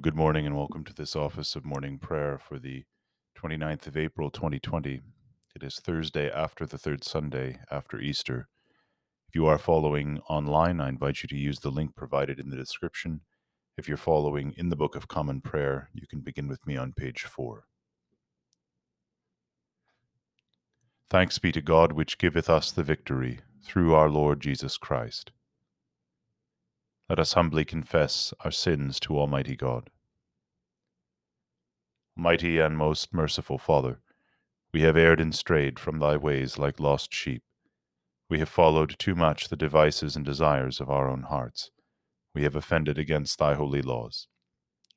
Well, good morning and welcome to this office of morning prayer for the 29th of April 2020. It is Thursday after the third Sunday after Easter. If you are following online, I invite you to use the link provided in the description. If you're following in the Book of Common Prayer, you can begin with me on page 4. Thanks be to God, which giveth us the victory through our Lord Jesus Christ. Let us humbly confess our sins to Almighty God. Mighty and most merciful Father, we have erred and strayed from thy ways like lost sheep. We have followed too much the devices and desires of our own hearts. We have offended against thy holy laws.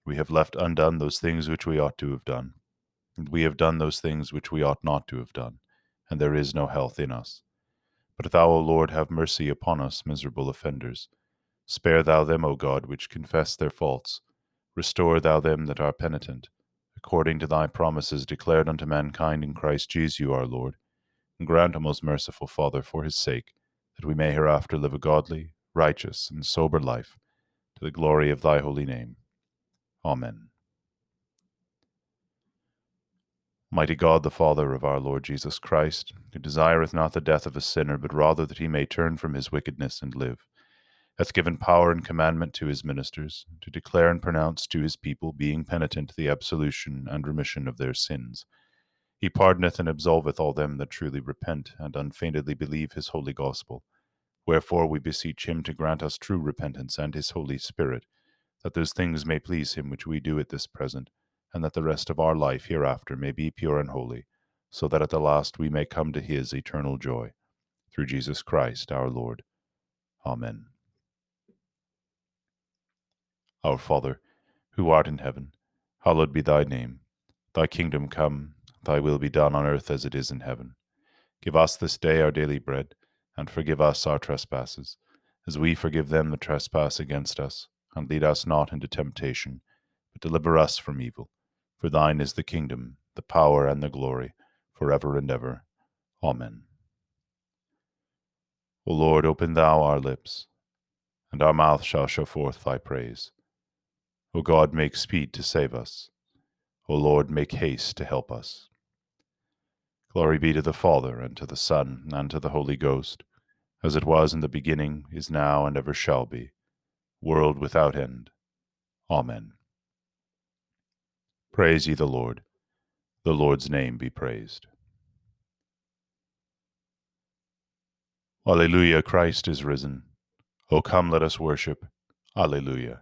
We have left undone those things which we ought to have done. And we have done those things which we ought not to have done, and there is no health in us. But thou, O Lord, have mercy upon us, miserable offenders. Spare thou them, O God, which confess their faults. Restore thou them that are penitent, according to thy promises declared unto mankind in Christ Jesus our Lord. And grant, O most merciful Father, for his sake, that we may hereafter live a godly, righteous, and sober life, to the glory of thy holy name. Amen. Mighty God, the Father of our Lord Jesus Christ, who desireth not the death of a sinner, but rather that he may turn from his wickedness and live hath given power and commandment to his ministers, to declare and pronounce to his people, being penitent, the absolution and remission of their sins. He pardoneth and absolveth all them that truly repent, and unfeignedly believe his holy gospel. Wherefore we beseech him to grant us true repentance and his Holy Spirit, that those things may please him which we do at this present, and that the rest of our life hereafter may be pure and holy, so that at the last we may come to his eternal joy. Through Jesus Christ our Lord. Amen. Our Father, who art in heaven, hallowed be thy name. Thy kingdom come, thy will be done on earth as it is in heaven. Give us this day our daily bread, and forgive us our trespasses, as we forgive them that trespass against us. And lead us not into temptation, but deliver us from evil. For thine is the kingdom, the power, and the glory, for ever and ever. Amen. O Lord, open thou our lips, and our mouth shall show forth thy praise. O God, make speed to save us. O Lord, make haste to help us. Glory be to the Father, and to the Son, and to the Holy Ghost, as it was in the beginning, is now, and ever shall be, world without end. Amen. Praise ye the Lord. The Lord's name be praised. Alleluia, Christ is risen. O come, let us worship. Alleluia.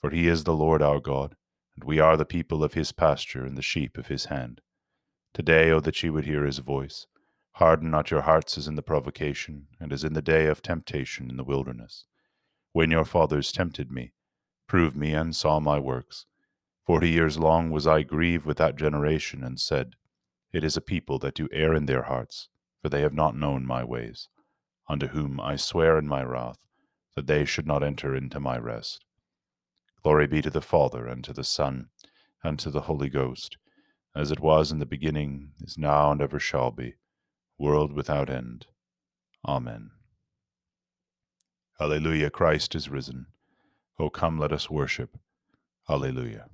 For he is the Lord our God, and we are the people of his pasture and the sheep of his hand. Today, O that ye would hear his voice. Harden not your hearts as in the provocation, and as in the day of temptation in the wilderness. When your fathers tempted me, proved me, and saw my works. Forty years long was I grieved with that generation, and said, It is a people that do err in their hearts, for they have not known my ways. Unto whom I swear in my wrath, that they should not enter into my rest. Glory be to the Father, and to the Son, and to the Holy Ghost, as it was in the beginning, is now, and ever shall be, world without end. Amen. Alleluia, Christ is risen. O come, let us worship. Alleluia.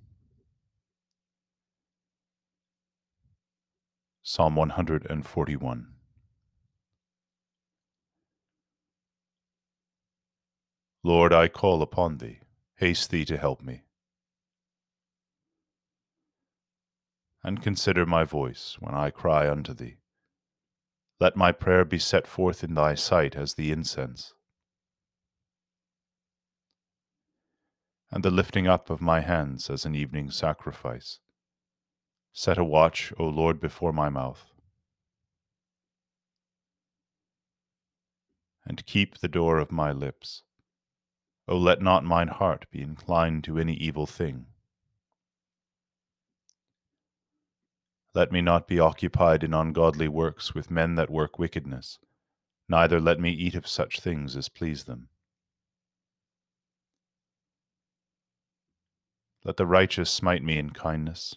Psalm 141 Lord, I call upon thee haste thee to help me. And consider my voice when I cry unto thee. Let my prayer be set forth in thy sight as the incense, and the lifting up of my hands as an evening sacrifice. Set a watch, O Lord, before my mouth, and keep the door of my lips. O let not mine heart be inclined to any evil thing. Let me not be occupied in ungodly works with men that work wickedness, neither let me eat of such things as please them. Let the righteous smite me in kindness,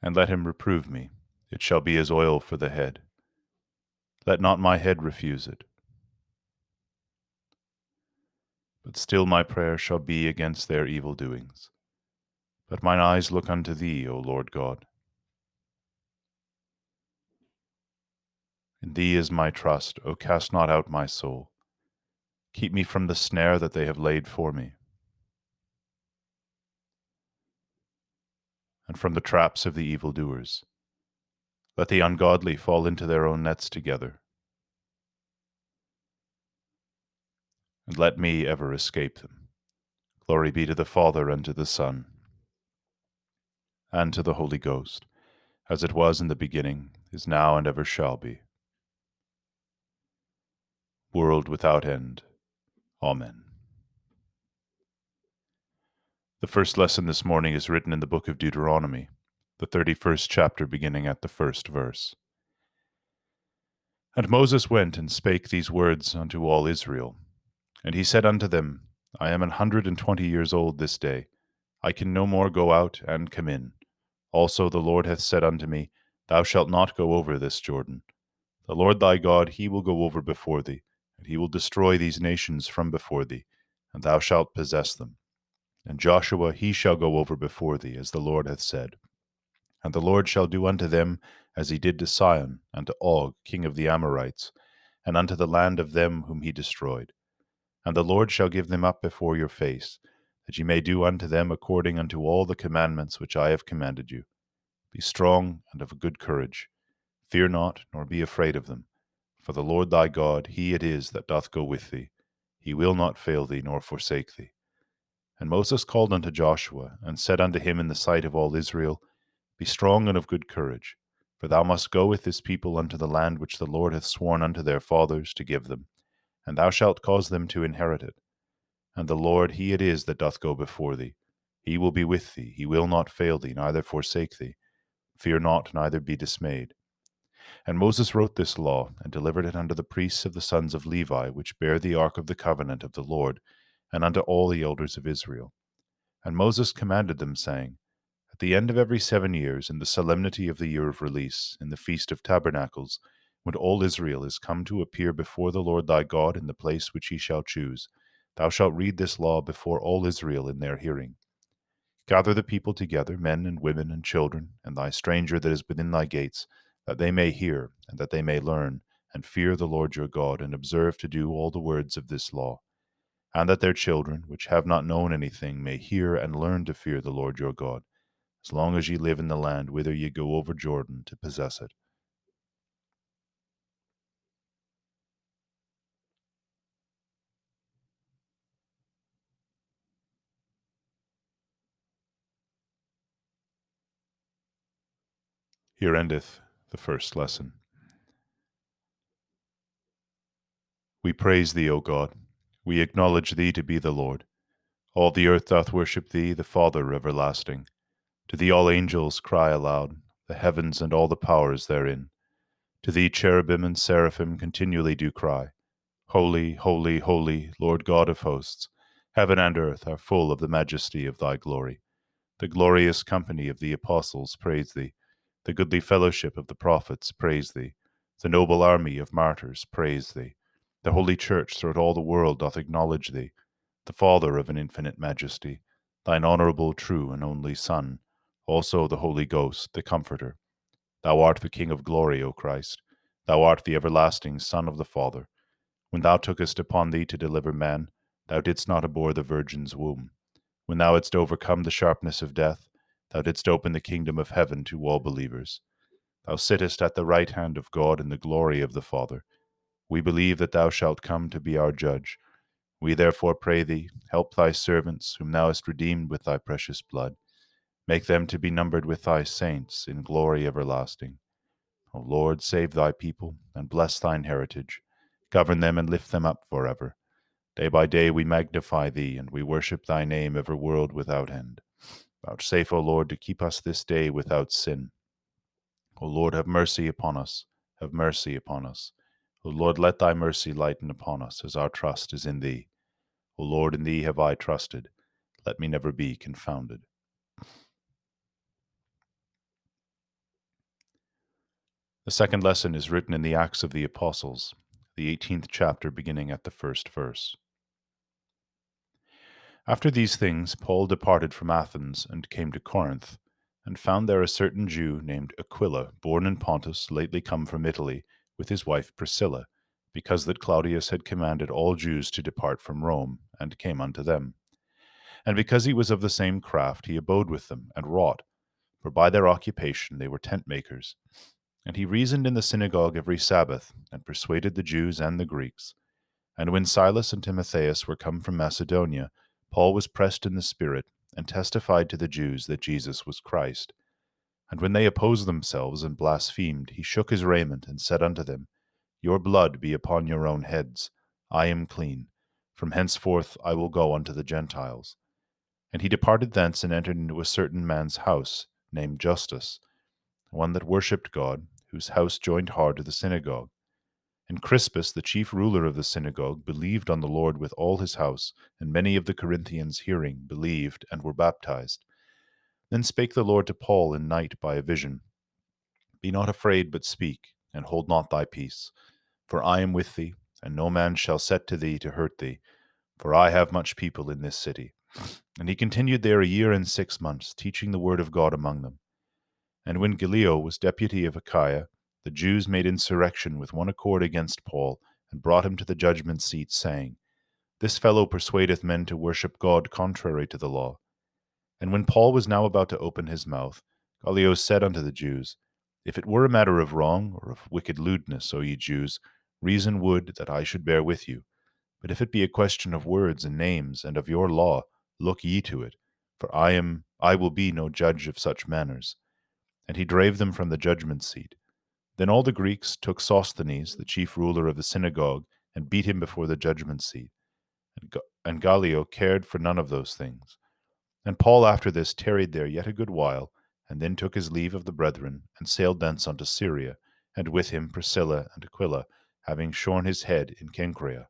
and let him reprove me. It shall be as oil for the head. Let not my head refuse it. But still my prayer shall be against their evil doings. But mine eyes look unto thee, O Lord God. In thee is my trust, O cast not out my soul. Keep me from the snare that they have laid for me, and from the traps of the evildoers. Let the ungodly fall into their own nets together, and let me ever escape them. Glory be to the Father, and to the Son, and to the Holy Ghost, as it was in the beginning, is now, and ever shall be. World without end. Amen. The first lesson this morning is written in the book of Deuteronomy, the 31st chapter, beginning at the first verse. And Moses went and spake these words unto all Israel. And he said unto them, I am an hundred and twenty years old this day. I can no more go out and come in. Also the Lord hath said unto me, Thou shalt not go over this Jordan. The Lord thy God, he will go over before thee, and he will destroy these nations from before thee, and thou shalt possess them. And Joshua he shall go over before thee, as the Lord hath said. And the Lord shall do unto them as he did to Sihon, and to Og, king of the Amorites, and unto the land of them whom he destroyed. And the Lord shall give them up before your face, that ye may do unto them according unto all the commandments which I have commanded you. Be strong and of good courage. Fear not, nor be afraid of them. For the Lord thy God, he it is that doth go with thee. He will not fail thee, nor forsake thee. And Moses called unto Joshua, and said unto him in the sight of all Israel, Be strong and of good courage, for thou must go with this people unto the land which the Lord hath sworn unto their fathers to give them, and thou shalt cause them to inherit it. And the Lord, he it is that doth go before thee. He will be with thee, he will not fail thee, neither forsake thee. Fear not, neither be dismayed. And Moses wrote this law, and delivered it unto the priests of the sons of Levi, which bear the ark of the covenant of the Lord, and unto all the elders of Israel. And Moses commanded them, saying, At the end of every seven years, in the solemnity of the year of release, in the feast of tabernacles, when all Israel is come to appear before the Lord thy God in the place which he shall choose, thou shalt read this law before all Israel in their hearing. Gather the people together, men and women and children, and thy stranger that is within thy gates, that they may hear, and that they may learn, and fear the Lord your God, and observe to do all the words of this law and that their children, which have not known anything, may hear and learn to fear the Lord your God, as long as ye live in the land whither ye go over Jordan to possess it. Here endeth the first lesson. We praise thee, O God we acknowledge thee to be the Lord. All the earth doth worship thee, the Father everlasting. To thee all angels cry aloud, the heavens and all the powers therein. To thee cherubim and seraphim continually do cry, Holy, holy, holy, Lord God of hosts. Heaven and earth are full of the majesty of thy glory. The glorious company of the apostles praise thee. The goodly fellowship of the prophets praise thee. The noble army of martyrs praise thee. The Holy Church throughout all the world doth acknowledge thee, the Father of an infinite majesty, thine honourable, true, and only Son, also the Holy Ghost, the Comforter. Thou art the King of glory, O Christ. Thou art the everlasting Son of the Father. When thou tookest upon thee to deliver man, thou didst not abhor the Virgin's womb. When thou hadst overcome the sharpness of death, thou didst open the kingdom of heaven to all believers. Thou sittest at the right hand of God in the glory of the Father. We believe that thou shalt come to be our judge. We therefore pray thee, help thy servants, whom thou hast redeemed with thy precious blood. Make them to be numbered with thy saints in glory everlasting. O Lord, save thy people, and bless thine heritage. Govern them and lift them up for ever. Day by day we magnify thee, and we worship thy name ever world without end. Vouchsafe, O Lord, to keep us this day without sin. O Lord, have mercy upon us. Have mercy upon us. O Lord, let thy mercy lighten upon us, as our trust is in thee. O Lord, in thee have I trusted. Let me never be confounded. The second lesson is written in the Acts of the Apostles, the 18th chapter, beginning at the first verse. After these things, Paul departed from Athens and came to Corinth, and found there a certain Jew named Aquila, born in Pontus, lately come from Italy, with his wife Priscilla, because that Claudius had commanded all Jews to depart from Rome, and came unto them. And because he was of the same craft, he abode with them, and wrought, for by their occupation they were tent makers. And he reasoned in the synagogue every Sabbath, and persuaded the Jews and the Greeks. And when Silas and Timotheus were come from Macedonia, Paul was pressed in the Spirit, and testified to the Jews that Jesus was Christ. And when they opposed themselves and blasphemed, he shook his raiment, and said unto them, Your blood be upon your own heads. I am clean. From henceforth I will go unto the Gentiles. And he departed thence and entered into a certain man's house, named Justus, one that worshipped God, whose house joined hard to the synagogue. And Crispus, the chief ruler of the synagogue, believed on the Lord with all his house, and many of the Corinthians hearing believed and were baptized. Then spake the Lord to Paul in night by a vision Be not afraid, but speak, and hold not thy peace. For I am with thee, and no man shall set to thee to hurt thee, for I have much people in this city. And he continued there a year and six months, teaching the word of God among them. And when Gallio was deputy of Achaia, the Jews made insurrection with one accord against Paul, and brought him to the judgment seat, saying, This fellow persuadeth men to worship God contrary to the law. And when Paul was now about to open his mouth, Gallio said unto the Jews, If it were a matter of wrong or of wicked lewdness, O ye Jews, reason would that I should bear with you. But if it be a question of words and names and of your law, look ye to it, for I am I will be no judge of such matters. And he drave them from the judgment seat. Then all the Greeks took Sosthenes, the chief ruler of the synagogue, and beat him before the judgment seat. And Gallio cared for none of those things. And Paul after this tarried there yet a good while, and then took his leave of the brethren, and sailed thence unto Syria, and with him Priscilla and Aquila, having shorn his head in Cenchrea,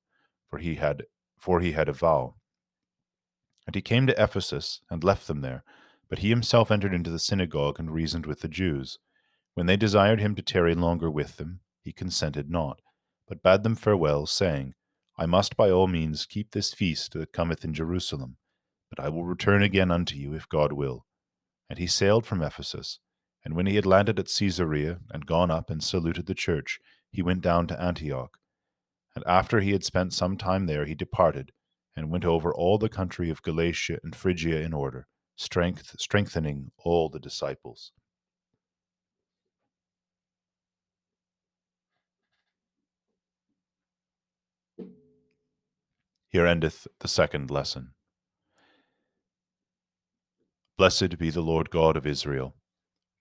for he had for he had a vow. And he came to Ephesus, and left them there, but he himself entered into the synagogue and reasoned with the Jews. When they desired him to tarry longer with them, he consented not, but bade them farewell, saying, I must by all means keep this feast that cometh in Jerusalem, but I will return again unto you, if God will. And he sailed from Ephesus. And when he had landed at Caesarea, and gone up and saluted the church, he went down to Antioch. And after he had spent some time there, he departed, and went over all the country of Galatia and Phrygia in order, strength, strengthening all the disciples. Here endeth the second lesson. Blessed be the Lord God of Israel,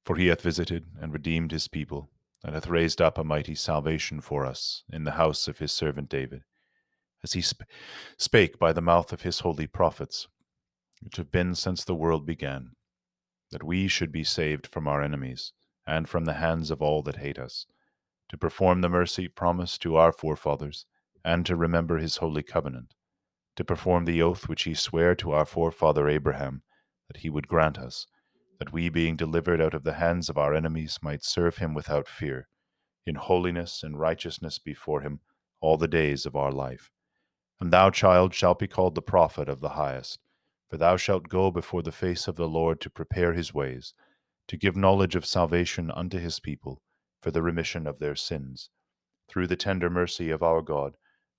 for he hath visited and redeemed his people, and hath raised up a mighty salvation for us in the house of his servant David, as he sp- spake by the mouth of his holy prophets, which have been since the world began, that we should be saved from our enemies, and from the hands of all that hate us, to perform the mercy promised to our forefathers, and to remember his holy covenant to perform the oath which he sware to our forefather Abraham, that he would grant us, that we, being delivered out of the hands of our enemies, might serve him without fear, in holiness and righteousness before him all the days of our life. And thou, child, shalt be called the prophet of the highest, for thou shalt go before the face of the Lord to prepare his ways, to give knowledge of salvation unto his people, for the remission of their sins, through the tender mercy of our God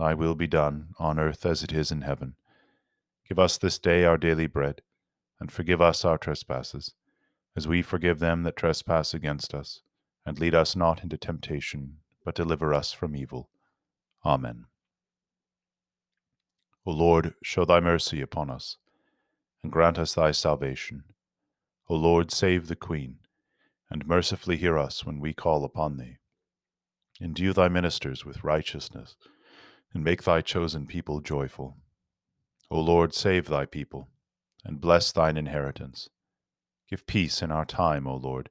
thy will be done, on earth as it is in heaven. Give us this day our daily bread, and forgive us our trespasses, as we forgive them that trespass against us. And lead us not into temptation, but deliver us from evil. Amen. O Lord, show thy mercy upon us, and grant us thy salvation. O Lord, save the Queen, and mercifully hear us when we call upon thee. Endue thy ministers with righteousness, and make thy chosen people joyful. O Lord, save thy people, and bless thine inheritance. Give peace in our time, O Lord,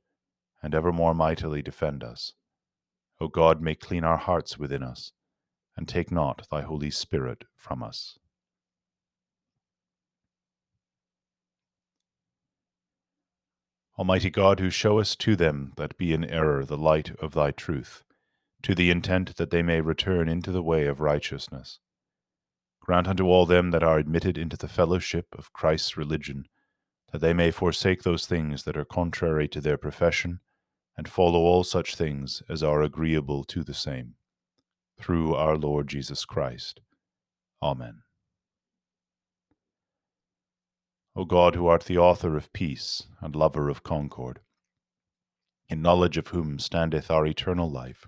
and evermore mightily defend us. O God, make clean our hearts within us, and take not thy Holy Spirit from us. Almighty God, who showest to them that be in error the light of thy truth, to the intent that they may return into the way of righteousness, grant unto all them that are admitted into the fellowship of Christ's religion, that they may forsake those things that are contrary to their profession, and follow all such things as are agreeable to the same. Through our Lord Jesus Christ. Amen. O God, who art the author of peace and lover of concord, in knowledge of whom standeth our eternal life,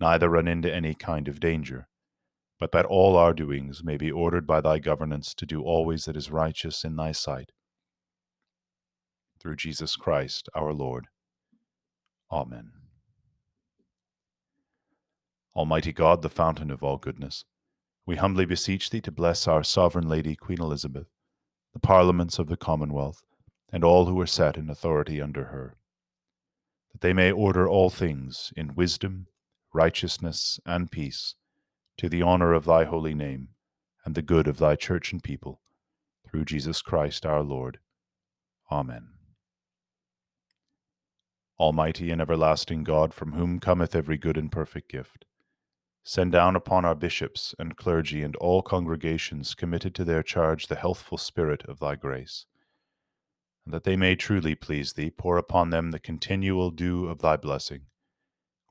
neither run into any kind of danger, but that all our doings may be ordered by thy governance to do always that is righteous in thy sight through Jesus Christ our Lord. Amen. Almighty God, the fountain of all goodness, we humbly beseech thee to bless our sovereign Lady, Queen Elizabeth, the parliaments of the Commonwealth, and all who are set in authority under her, that they may order all things in wisdom, righteousness, and peace, to the honour of thy holy name, and the good of thy church and people, through Jesus Christ our Lord. Amen. Almighty and everlasting God, from whom cometh every good and perfect gift, send down upon our bishops and clergy and all congregations committed to their charge the healthful spirit of thy grace, and that they may truly please thee, pour upon them the continual dew of thy blessing.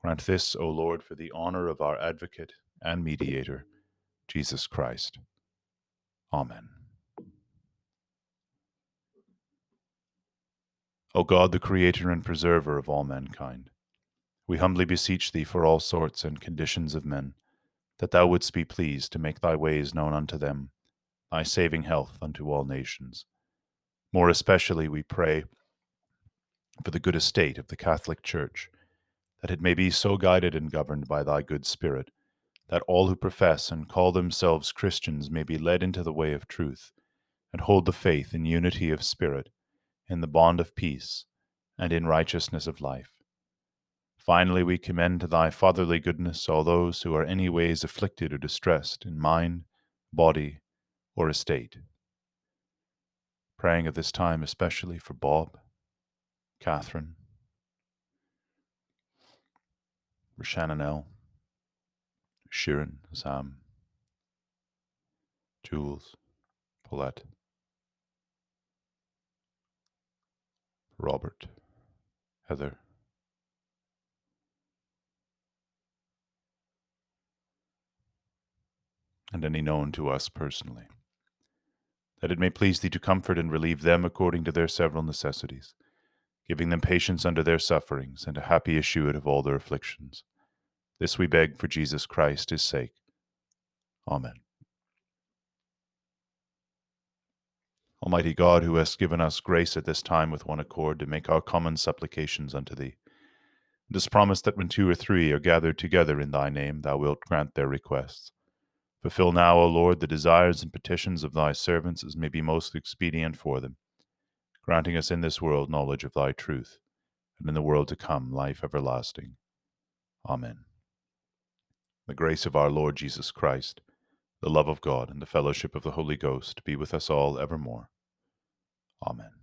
Grant this, O Lord, for the honor of our advocate and mediator, Jesus Christ. Amen. O God, the Creator and Preserver of all mankind, we humbly beseech Thee for all sorts and conditions of men, that Thou wouldst be pleased to make Thy ways known unto them, Thy saving health unto all nations. More especially we pray for the good estate of the Catholic Church, that it may be so guided and governed by Thy good Spirit, that all who profess and call themselves Christians may be led into the way of truth, and hold the faith in unity of spirit in the bond of peace, and in righteousness of life. Finally, we commend to thy fatherly goodness all those who are any ways afflicted or distressed in mind, body, or estate. Praying at this time especially for Bob, Catherine, Shannon L., Sharon, Sam, Jules, Paulette, Robert, Heather, and any known to us personally, that it may please thee to comfort and relieve them according to their several necessities, giving them patience under their sufferings and a happy issue out of all their afflictions. This we beg for Jesus Christ, his sake. Amen. Almighty God, who hast given us grace at this time with one accord to make our common supplications unto thee, and hast promised that when two or three are gathered together in thy name, thou wilt grant their requests. Fulfill now, O Lord, the desires and petitions of thy servants as may be most expedient for them, granting us in this world knowledge of thy truth, and in the world to come life everlasting. Amen. The grace of our Lord Jesus Christ, the love of God, and the fellowship of the Holy Ghost be with us all evermore. Amen.